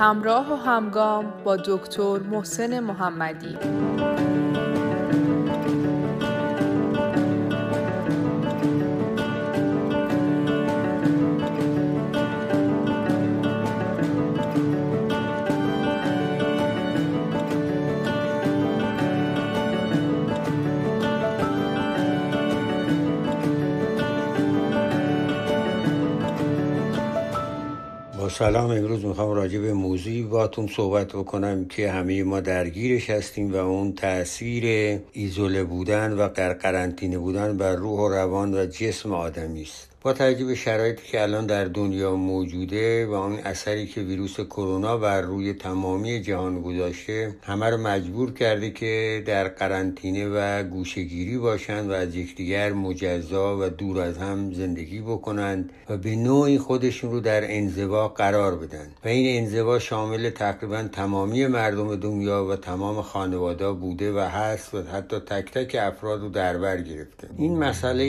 همراه و همگام با دکتر محسن محمدی. سلام امروز می‌خوام راجع به موضوعی باتون صحبت بکنم که همه ما درگیرش هستیم و اون تاثیر ایزوله بودن و قرقرنطینه بودن بر روح و روان و جسم آدمی است با توجه به شرایطی که الان در دنیا موجوده و اون اثری که ویروس کرونا بر روی تمامی جهان گذاشته همه رو مجبور کرده که در قرنطینه و گوشگیری باشند و از یکدیگر مجزا و دور از هم زندگی بکنند و به نوعی خودشون رو در انزوا قرار بدن. و این انزوا شامل تقریبا تمامی مردم دنیا و تمام خانواده بوده و هست و حتی تک تک افراد رو در بر گرفته. این مسئله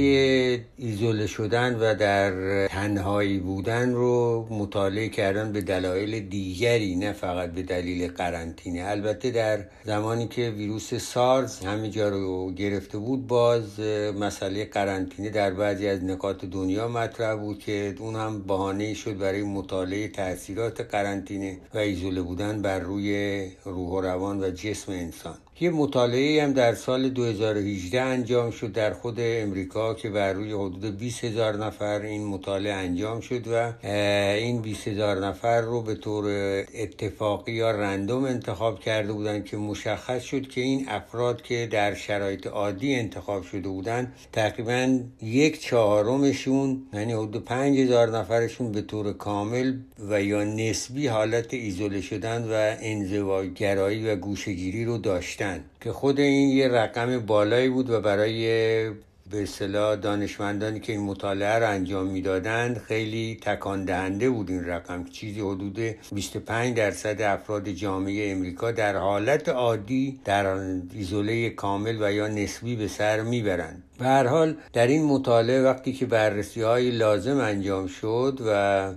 ایزوله شدن و در تنهایی بودن رو مطالعه کردن به دلایل دیگری نه فقط به دلیل قرنطینه. البته در زمانی که ویروس سارز همه جا رو گرفته بود باز مسئله قرنطینه در بعضی از نقاط دنیا مطرح بود که اون هم بهانه شد برای مطالعه تاثیرات قرنطینه و ایزوله بودن بر روی روح و روان و جسم انسان. یه مطالعه هم در سال 2018 انجام شد در خود امریکا که بر روی حدود 20 هزار نفر این مطالعه انجام شد و این 20 هزار نفر رو به طور اتفاقی یا رندوم انتخاب کرده بودن که مشخص شد که این افراد که در شرایط عادی انتخاب شده بودن تقریبا یک چهارمشون یعنی حدود 5 هزار نفرشون به طور کامل و یا نسبی حالت ایزوله شدن و انزواگرایی و گوشگیری رو داشتن. که خود این یه رقم بالایی بود و برای به اصطلاح دانشمندانی که این مطالعه رو انجام می‌دادند خیلی تکان دهنده بود این رقم. چیزی حدود 25 درصد افراد جامعه امریکا در حالت عادی در ایزوله کامل و یا نسبی به سر می‌برند. به هر حال در این مطالعه وقتی که بررسی های لازم انجام شد و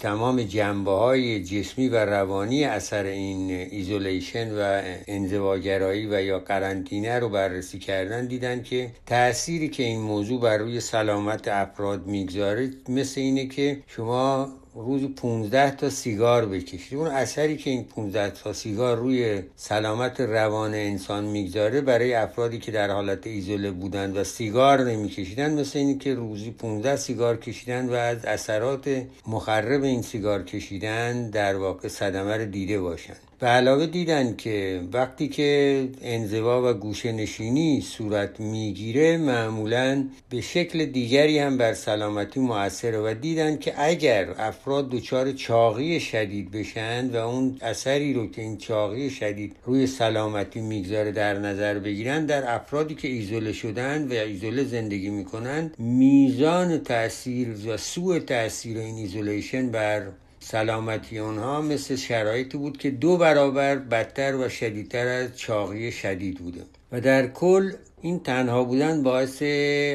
تمام جنبه های جسمی و روانی اثر این isolation و انزواگرایی و یا قرنطینه رو بررسی کردن دیدن که تأثیری که این موضوع بر روی سلامت افراد می‌گذاره مثل اینه که شما روز 15 تا سیگار بکشید. اون اثری که این 15 تا سیگار روی سلامت روان انسان می‌گذاره برای افرادی که در حالت ایزوله بودن و سیگار نمیکشیدن مثل اینی که روزی 15 سیگار کشیدن و از اثرات مخرب این سیگار کشیدن در واقع صدمه رو دیده باشند. به علاوه دیدن که وقتی که انزوا و گوشه نشینی صورت می‌گیره معمولا به شکل دیگری هم بر سلامتی موثره و دیدن که اگر افراد دچار چاقی شدید بشن و اون اثری رو که این چاقی شدید روی سلامتی می‌گذاره در نظر بگیرن در افرادی که ایزوله شدن و ایزوله زندگی می‌کنن میزان تاثیر و سوء تاثیر این isolation بر سلامتی اونها مثل شرایطی بود که دو برابر بدتر و شدیدتر از چاقی شدید بوده. و در کل این تنها بودن باعث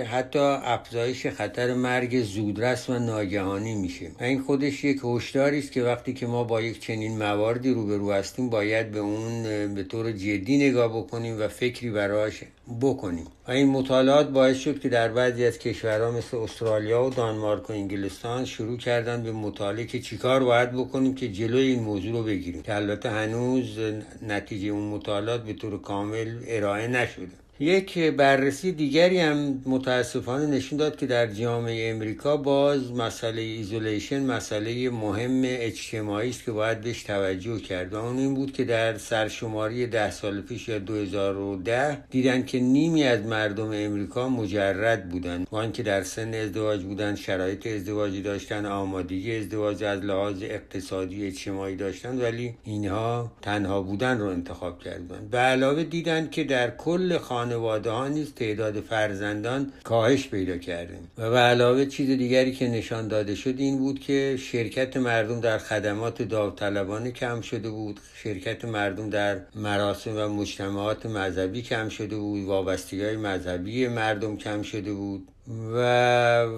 حتی افزایش خطر مرگ زودرس و ناگهانی میشه. و این خودش یک هشداری است که وقتی که ما با یک چنین مواردی روبرو هستیم باید به اون به طور جدی نگاه بکنیم و فکری براش بکنیم. و این مطالعات باعث شد که در بعضی از کشورها مثل استرالیا و دانمارک و انگلستان شروع کردن به مطالعه که چیکار باید بکنیم که جلوی این موضوع رو بگیریم. که البته هنوز نتیجه اون مطالعات به طور کامل ارائه نشده. یک بررسی دیگری هم متاسفانه نشون داد که در جامعه امریکا باز مسئله isolation مسئله مهم اجتماعی است که باید بهش توجه کرد و اون این بود که در سرشماری ده سال پیش یا 2010 دیدن که نیمی از مردم امریکا مجرد بودن و که در سن ازدواج بودن شرایط ازدواجی داشتن آمادگی ازدواج از لحاظ اقتصادی اجتماعی داشتن ولی اینها تنها بودن رو انتخاب کردن. به علاوه دیدن که در کل خانه خانواده ها نیز تعداد فرزندان کاهش پیدا کرده و به علاوه چیز دیگری که نشان داده شد این بود که شرکت مردم در خدمات داوطلبانه کم شده بود شرکت مردم در مراسم و مجتمعات مذهبی کم شده بود وابستگی های مذهبی مردم کم شده بود. و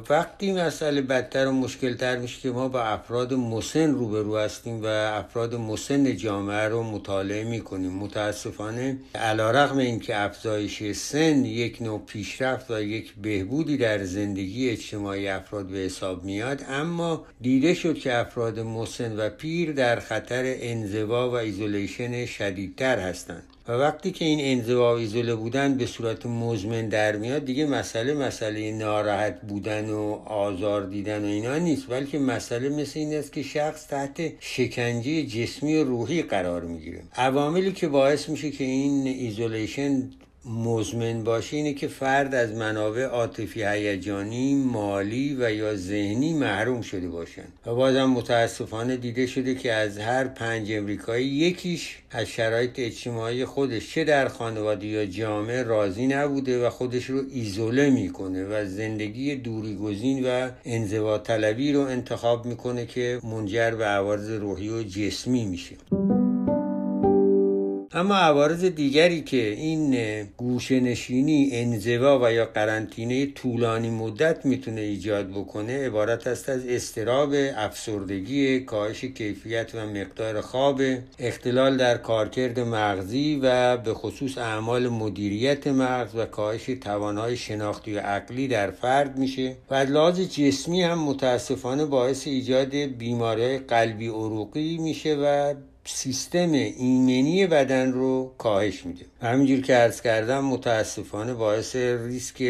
وقتی مسئله بدتر و مشکلتر میشه که ما با افراد مسن روبرو هستیم و افراد مسن جامعه رو مطالعه می‌کنیم. متاسفانه علی‌رغم این که افزایش سن یک نوع پیشرفت و یک بهبودی در زندگی اجتماعی افراد به حساب میاد اما دیده شد که افراد مسن و پیر در خطر انزوا و isolation شدیدتر هستند. و وقتی که این انزوا و ایزوله بودن به صورت مزمن در میاد دیگه مسئله مسئله ناراحت بودن و آزار دیدن و اینا نیست. بلکه مسئله مثل این است که شخص تحت شکنجه جسمی و روحی قرار می‌گیره. عواملی که باعث میشه که این isolation مزمن باشه اینه که فرد از منابع عاطفی هیجانی مالی و یا ذهنی محروم شده باشن. و بازم متاسفانه دیده شده که از هر پنج امریکایی یکیش از شرایط اجتماعی خودش چه در خانواده یا جامعه راضی نبوده و خودش رو ایزوله می‌کنه و زندگی دوری گزین و انزوا طلبی رو انتخاب می‌کنه که منجر به عوارض روحی و جسمی میشه. اما عوارض دیگری که این گوشه نشینی انزوا و یا قرنطینه طولانی مدت می‌تونه ایجاد بکنه عبارت است از استراب افسردگی کاهش کیفیت و مقدار خواب اختلال در کارکرد مغزی و به خصوص اعمال مدیریت مغز و کاهش توانهای شناختی و عقلی در فرد میشه و از لحاظ جسمی هم متاسفانه باعث ایجاد بیماری قلبی عروقی میشه و سیستم ایمنی بدن رو کاهش میده. همینجور که ارز کردم متاسفانه باعث ریسک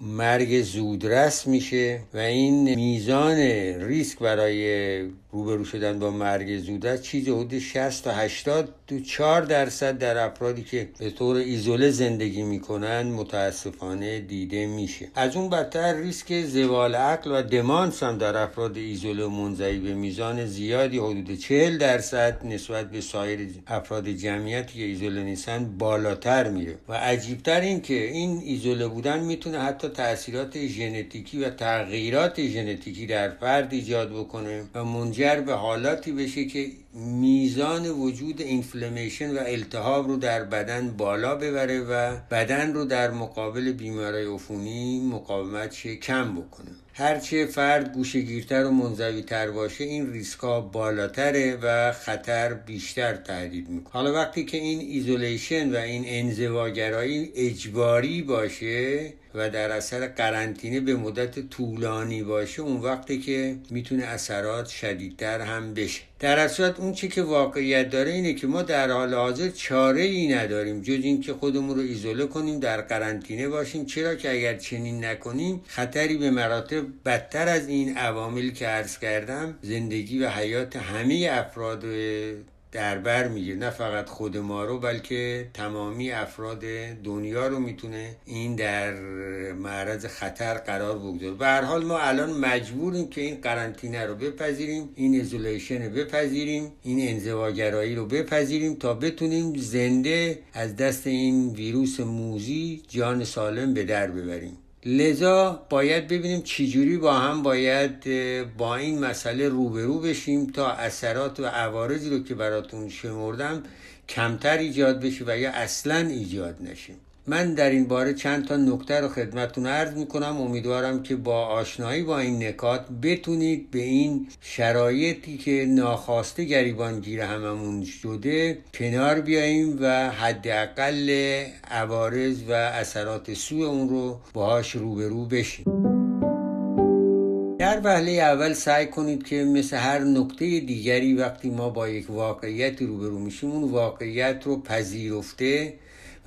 مرگ زودرس میشه و این میزان ریسک برای روبرو شدن با مرگ زودرس چیز حدود 60 تا 80 تو 4 درصد در افرادی که به طور ایزوله زندگی می‌کنن متاسفانه دیده میشه. از اون بدتر ریسک زوال عقل و دمانس هم در افراد ایزوله منزوی به میزان زیادی حدود 40 درصد نسبت به سایر افراد جمعیتی که ایزوله نیستن بالاتر میره. و عجیبتر این که این ایزوله بودن می‌تونه حتی تاثیرات ژنتیکی و تغییرات ژنتیکی در فرد ایجاد بکنه و منجر به حالاتی بشه که میزان وجود inflammation و التهاب رو در بدن بالا ببره و بدن رو در مقابل بیماری عفونی مقاومت کم بکنه. هرچه فرد گوشگیرتر و منزوی تر باشه این ریسکا بالاتره و خطر بیشتر تهدید می‌کنه. حالا وقتی که این isolation و این انزواگرایی اجباری باشه و در اثر قرنطینه به مدت طولانی باشه اون وقتی که می‌تونه اثرات شدیدتر هم بشه. در اصل اون چی که واقعیت داره اینه که ما در حال حاضر چاره ای نداریم جز اینکه خودمون رو ایزوله کنیم در قرنطینه باشیم. چرا که اگر چنین نکنیم خطری به مراتب بدتر از این عواملی که عرض کردم زندگی و حیات همه افراد در بر نه فقط خود ما رو بلکه تمامی افراد دنیا رو می‌تونه این در معرض خطر قرار بگذاره. به هر حال ما الان مجبوریم که این قرنطینه رو بپذیریم این isolation رو بپذیریم این انزواگرایی رو بپذیریم تا بتونیم زنده از دست این ویروس موذی جان سالم به در ببریم. لذا باید ببینیم چجوری با هم باید با این مسئله روبرو بشیم تا اثرات و عوارضی رو که براتون شمردم کمتر ایجاد بشه و یا اصلا ایجاد نشیم. من در این باره چند تا نکته رو خدمتون عرض می‌کنم. امیدوارم که با آشنایی با این نکات بتونید به این شرایطی که ناخواسته گریبان گیر هممون شده کنار بیاییم و حداقل عوارض و اثرات سوء اون رو باهاش روبرو بشیم. در وهله اول سعی کنید که مثل هر نکته دیگری وقتی ما با یک واقعیت روبرو میشیم اون واقعیت رو پذیرفته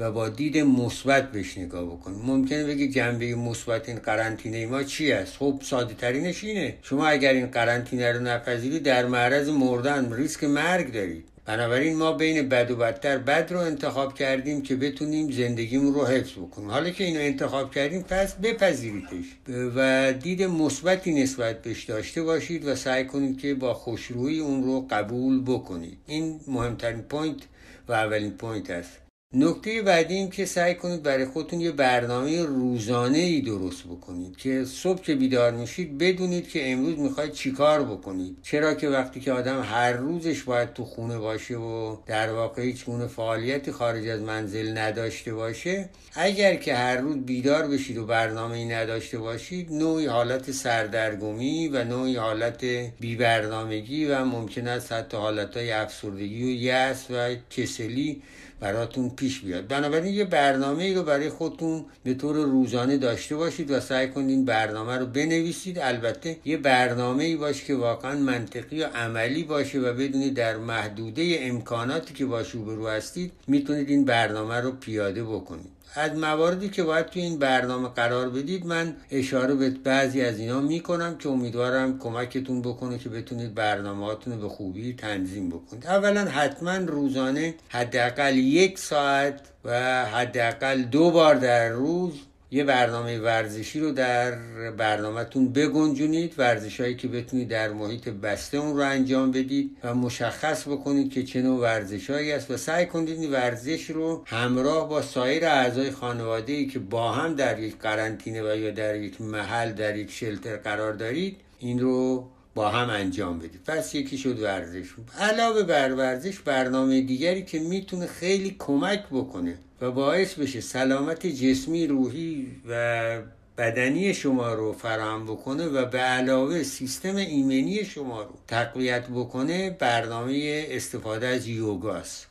و با دید مثبت بهش نگاه بکنیم ممکنه بگی جنبه مثبت این قرنطینه ما چی است؟ خب ساده ترینش اینه. شما اگر این قرنطینه رو نپذیرید در معرض مردن ریسک مرگ دارید بنابراین ما بین بد و بدتر بد رو انتخاب کردیم که بتونیم زندگیمون رو حفظ بکنیم. حالا که اینو انتخاب کردیم پس بپذیریدش. و دید مثبتی نسبت بهش داشته باشید و سعی کنید که با خوشرویی اون رو قبول بکنید. این مهمترین point و اولین point است. نکته بعدی این که سعی کنید برای خودتون یه برنامه روزانه ای درست بکنید که صبح که بیدار میشید بدونید که امروز می‌خواید چیکار بکنید. چرا که وقتی که آدم هر روزش باید تو خونه باشه و در واقع هیچ گونه فعالیتی خارج از منزل نداشته باشه اگر که هر روز بیدار بشید و برنامه ای نداشته باشید نوعی حالت سردرگمی و نوعی حالت بیبرنامگی و ممکن است حتی حالتهای افسردگی و یأس و کسلی براتون پیش بیاد. بنابراین یه برنامه ای رو برای خودتون به طور روزانه داشته باشید و سعی کنید این برنامه رو بنویسید. البته یه برنامه ای باشه که واقعا منطقی و عملی باشه و بدونید در محدوده امکاناتی که باش روبرو هستید می‌تونید این برنامه رو پیاده بکنید. از مواردی که باید توی این برنامه قرار بدید من اشاره به بعضی از اینا می‌کنم که امیدوارم کمکتون بکنه که بتونید برنامه رو به خوبی تنظیم بکنید. اولا حتما روزانه حداقل یک ساعت و حداقل دو بار در روز یه برنامه ورزشی رو در برنامهتون بگنجونید ورزش هایی که بتونید در محیط بسته اون رو انجام بدید و مشخص بکنید که چه نوع ورزش هایی است و سعی کنید این ورزش رو همراه با سایر اعضای خانواده ای که با هم در یک قرنطینه و یا در یک محل در یک شلتر قرار دارید این رو با هم انجام بدید پس یکی شد ورزش علاوه بر ورزش برنامه دیگری که می‌تونه خیلی کمک بکنه و باعث بشه سلامت جسمی روحی و بدنی شما رو فراهم بکنه و به علاوه سیستم ایمنی شما رو تقویت بکنه برنامه استفاده از یوگاست.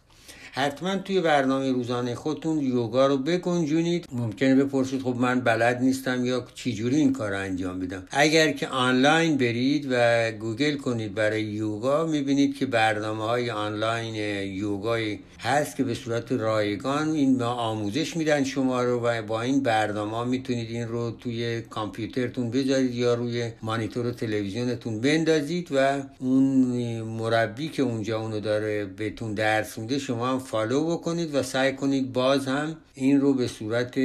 حتما توی برنامه روزانه خودتون یوگا رو بگنجونید. ممکنه بپرسید خب من بلد نیستم یا چجوری این کار رو انجام بدم؟ اگر که آنلاین برید و گوگل کنید برای یوگا می‌بینید که برنامه های آنلاین یوگای هست که به صورت رایگان این آموزش میدن شما رو و با این برنامه می‌تونید این رو توی کامپیوترتون بذارید یا روی مانیتور تلویزیونتون بندازید و اون مربی که اونجا اونو داره بهتون درس میده شما هم فالو بکنید و سعی کنید باز هم این رو به صورت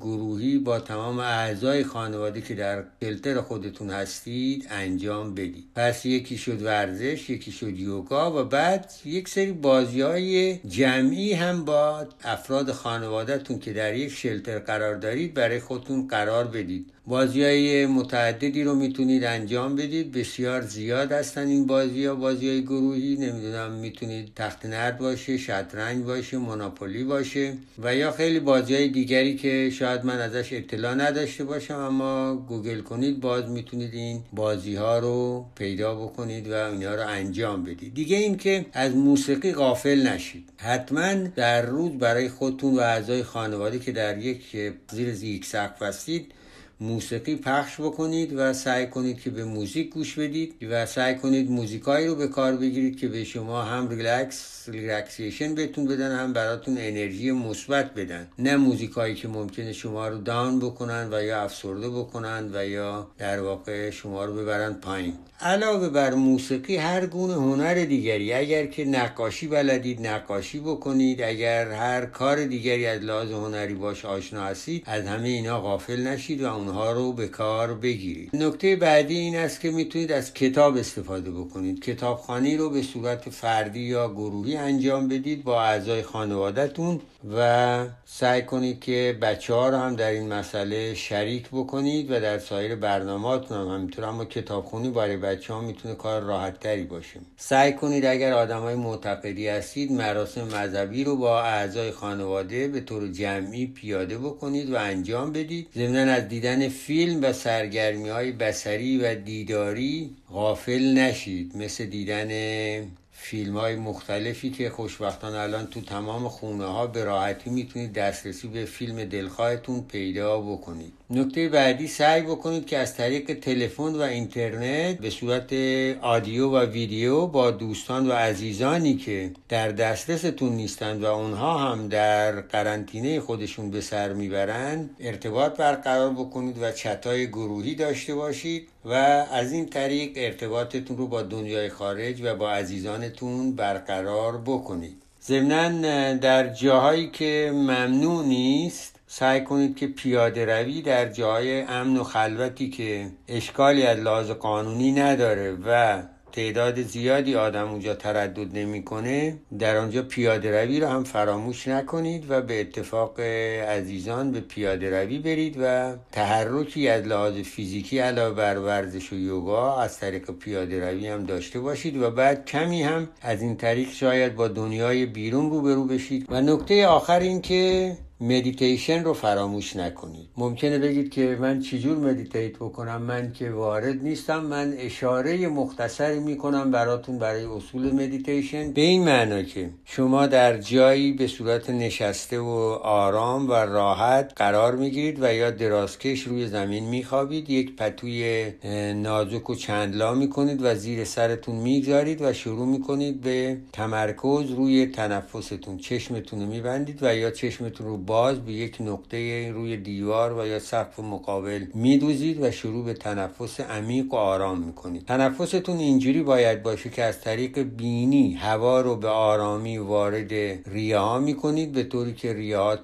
گروهی با تمام اعضای خانواده که در کلتر خودتون هستید انجام بدید. پس یکی شد ورزش یکی شد یوگا و بعد یک سری بازی های جمعی هم با افراد خانوادهتون که در یک شلتر قرار دارید برای خودتون قرار بدید. بازی های متعددی رو می‌تونید انجام بدید. بسیار زیاد هستن این بازی ها بازی های گروهی. نمی‌دونم می‌تونید تخت نرد باشه شطرنج باشه مناپولی باشه و یا خیلی بازی های دیگری که شاید من ازش اطلاع نداشته باشم اما گوگل کنید باز می‌تونید این بازی ها رو پیدا بکنید و اینا رو انجام بدید. دیگه این که از موسیقی غافل نشید. حتما در روز برای خودتون و اعضای خانواده که در یک زیر یک سقف هستید موسیقی پخش بکنید و سعی کنید که به موزیک گوش بدید و سعی کنید موزیکایی رو به کار بگیرید که به شما هم relax relaxation بهتون بدن هم براتون انرژی مثبت بدن. نه موزیکایی که ممکنه شما رو down بکنن و یا افسرده بکنن و یا در واقع شما رو ببرن پایین. علاوه بر موسیقی هر گونه هنر دیگری. اگر که نقاشی بلدید نقاشی بکنید. اگر هر کار دیگری از لحاظ هنری باش آشنا هستید از همه اینا غافل نشید و اونها رو به کار بگیرید. نکته بعدی این است که می‌تونید از کتاب استفاده بکنید. کتابخانی رو به صورت فردی یا گروهی انجام بدید با اعضای خانوادهتون و سعی کنید که بچه ها رو هم در این مسئله شریک بکنید و در سایر برنامهاتون هم. همینطور اما کتابخونی برای بچه ها می‌تونه کار راحت تری باشه. سعی کنید اگر آدم های معتقدی هستید مراسم مذهبی رو با اعضای خانواده به طور جمعی پیاده بکنید و انجام بدید. ضمن از دیدن فیلم و سرگرمی های بسری و دیداری غافل نشید. مثل دیدن فیلم های مختلفی که خوشبختانه الان تو تمام خونه ها به راحتی می‌تونید دسترسی به فیلم دلخواهتون پیدا بکنید. نکته بعدی سعی بکنید که از طریق تلفن و اینترنت به صورت آدیو و ویدیو با دوستان و عزیزانی که در دسترستون نیستند و اونها هم در قرنطینه خودشون به سر می‌برند ارتباط برقرار بکنید و چتای گروهی داشته باشید و از این طریق ارتباطتون رو با دنیای خارج و با عزیزانتون برقرار بکنید. ضمنا در جاهایی که ممنوع نیست سعی کنید که پیاده روی در جای امن و خلوتی که اشکالی از لحاظ قانونی نداره و تعداد زیادی آدم اونجا تردد نمی‌کنه در آنجا پیاده روی رو هم فراموش نکنید و به اتفاق عزیزان به پیاده روی برید و تحرکی از لحاظ فیزیکی علاوه بر ورزش و یوگا از طریق پیاده روی هم داشته باشید و بعد کمی هم از این طریق شاید با دنیای بیرون روبرو بشید. و نکته آخر این که مدیتیشن رو فراموش نکنید. ممکنه بگید که من چجور meditate بکنم؟ من که وارد نیستم. من اشاره مختصری می‌کنم براتون برای اصول مدیتیشن به این معنا که شما در جایی به صورت نشسته و آرام و راحت قرار می‌گیرید و یا درازکش روی زمین میخوابید یک پتوی نازک و چندلا می‌کنید و زیر سرتون می‌گذارید و شروع می‌کنید به تمرکز روی تنفستون چشمتون رو میبندید و یا چشمتون رو باز به یک نقطه روی دیوار و یا سقف مقابل میدوزید و شروع به تنفس عمیق و آرام می‌کنید. تنفستون اینجوری باید باشه که از طریق بینی هوا رو به آرامی وارد ریه ها می‌کنید به طوری که ریه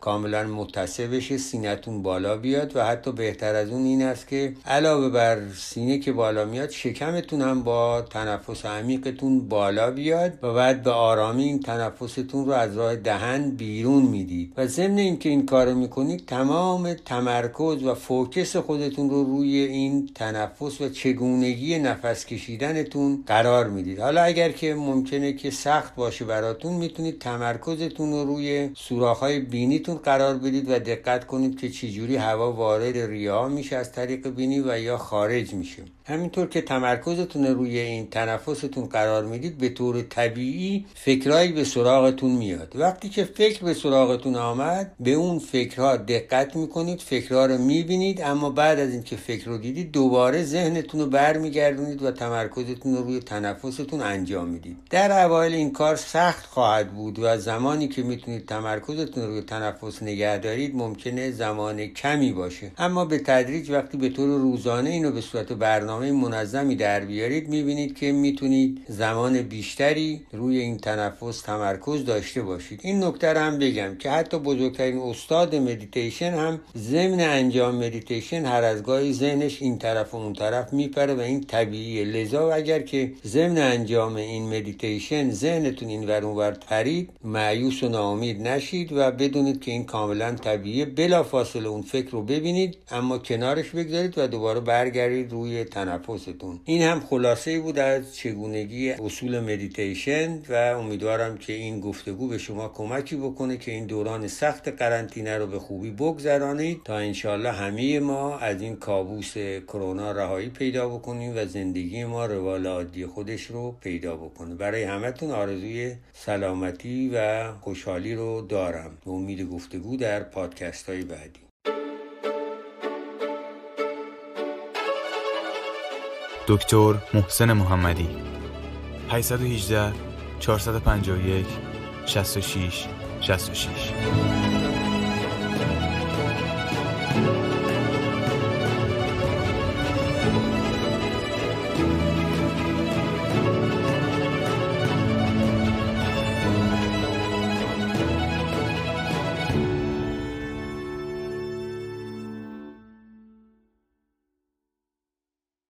کاملا متصل بشه سینهتون بالا بیاد و حتی بهتر از اون این است که علاوه بر سینه که بالا میاد شکمتون هم با تنفس عمیقتون بالا بیاد و بعد به آرامی این تنفستون رو از راه دهن بیرون می‌دید. و ضمن اینکه این کار می‌کنید تمام تمرکز و فوکس خودتون رو روی این تنفس و چگونگی نفس کشیدنتون قرار می‌دید. حالا اگر که ممکنه که سخت باشه براتون می‌تونید تمرکزتون رو روی سوراخ‌های بینیتون قرار بدید و دقت کنید که چجوری هوا وارد ریا میشه از طریق بینی و یا خارج میشه. همینطور که تمرکزتون روی این تنفستون قرار می‌دید به طور طبیعی فکرهایی به سراغتون میاد. وقتی که فکر به سراغتون آمد به اون فکرها دقت می‌کنید فکرها رو می‌بینید اما بعد از اینکه فکر رو دیدید دوباره ذهنتون رو برمیگردونید و تمرکزتون رو روی تنفستون انجام می‌دید. در اوایل این کار سخت خواهد بود و زمانی که می‌تونید تمرکزتون رو روی تنفس نگه دارید ممکنه زمان کمی باشه. اما به تدریج وقتی به طور روزانه اینو به صورت برنامه منظمی در بیارید می‌بینید که می‌تونید زمان بیشتری روی این تنفس تمرکز داشته باشید. این نکته هم بگم که حتی بزرگترین استاد مدیتیشن هم ضمن انجام مدیتیشن هر از گاهی ذهنش این طرف و اون طرف میپره و این طبیعیه. لذا اگر که ضمن انجام این مدیتیشن ذهنتون این ور اونور پرید مایوس و ناامید نشید و بدونید که این کاملا طبیعیه. بلا فاصله اون فکر رو ببینید اما کنارش بگذارید و دوباره برگردید روی تنفستون. این هم خلاصه بود از چگونگی اصول مدیتیشن و امیدوارم که این گفتگو به شما کمکی بکنه که این دوران سخت قرنطینه رو به خوبی بگذرانید. تا انشالله همه ما از این کابوس کرونا رهایی پیدا بکنیم و زندگی ما روال عادی خودش رو پیدا بکنه. برای همتون آرزوی سلامتی و خوشحالی رو دارم. به امید گفتگو در پادکست های بعدی. دکتر محسن محمدی. 818 451 66 66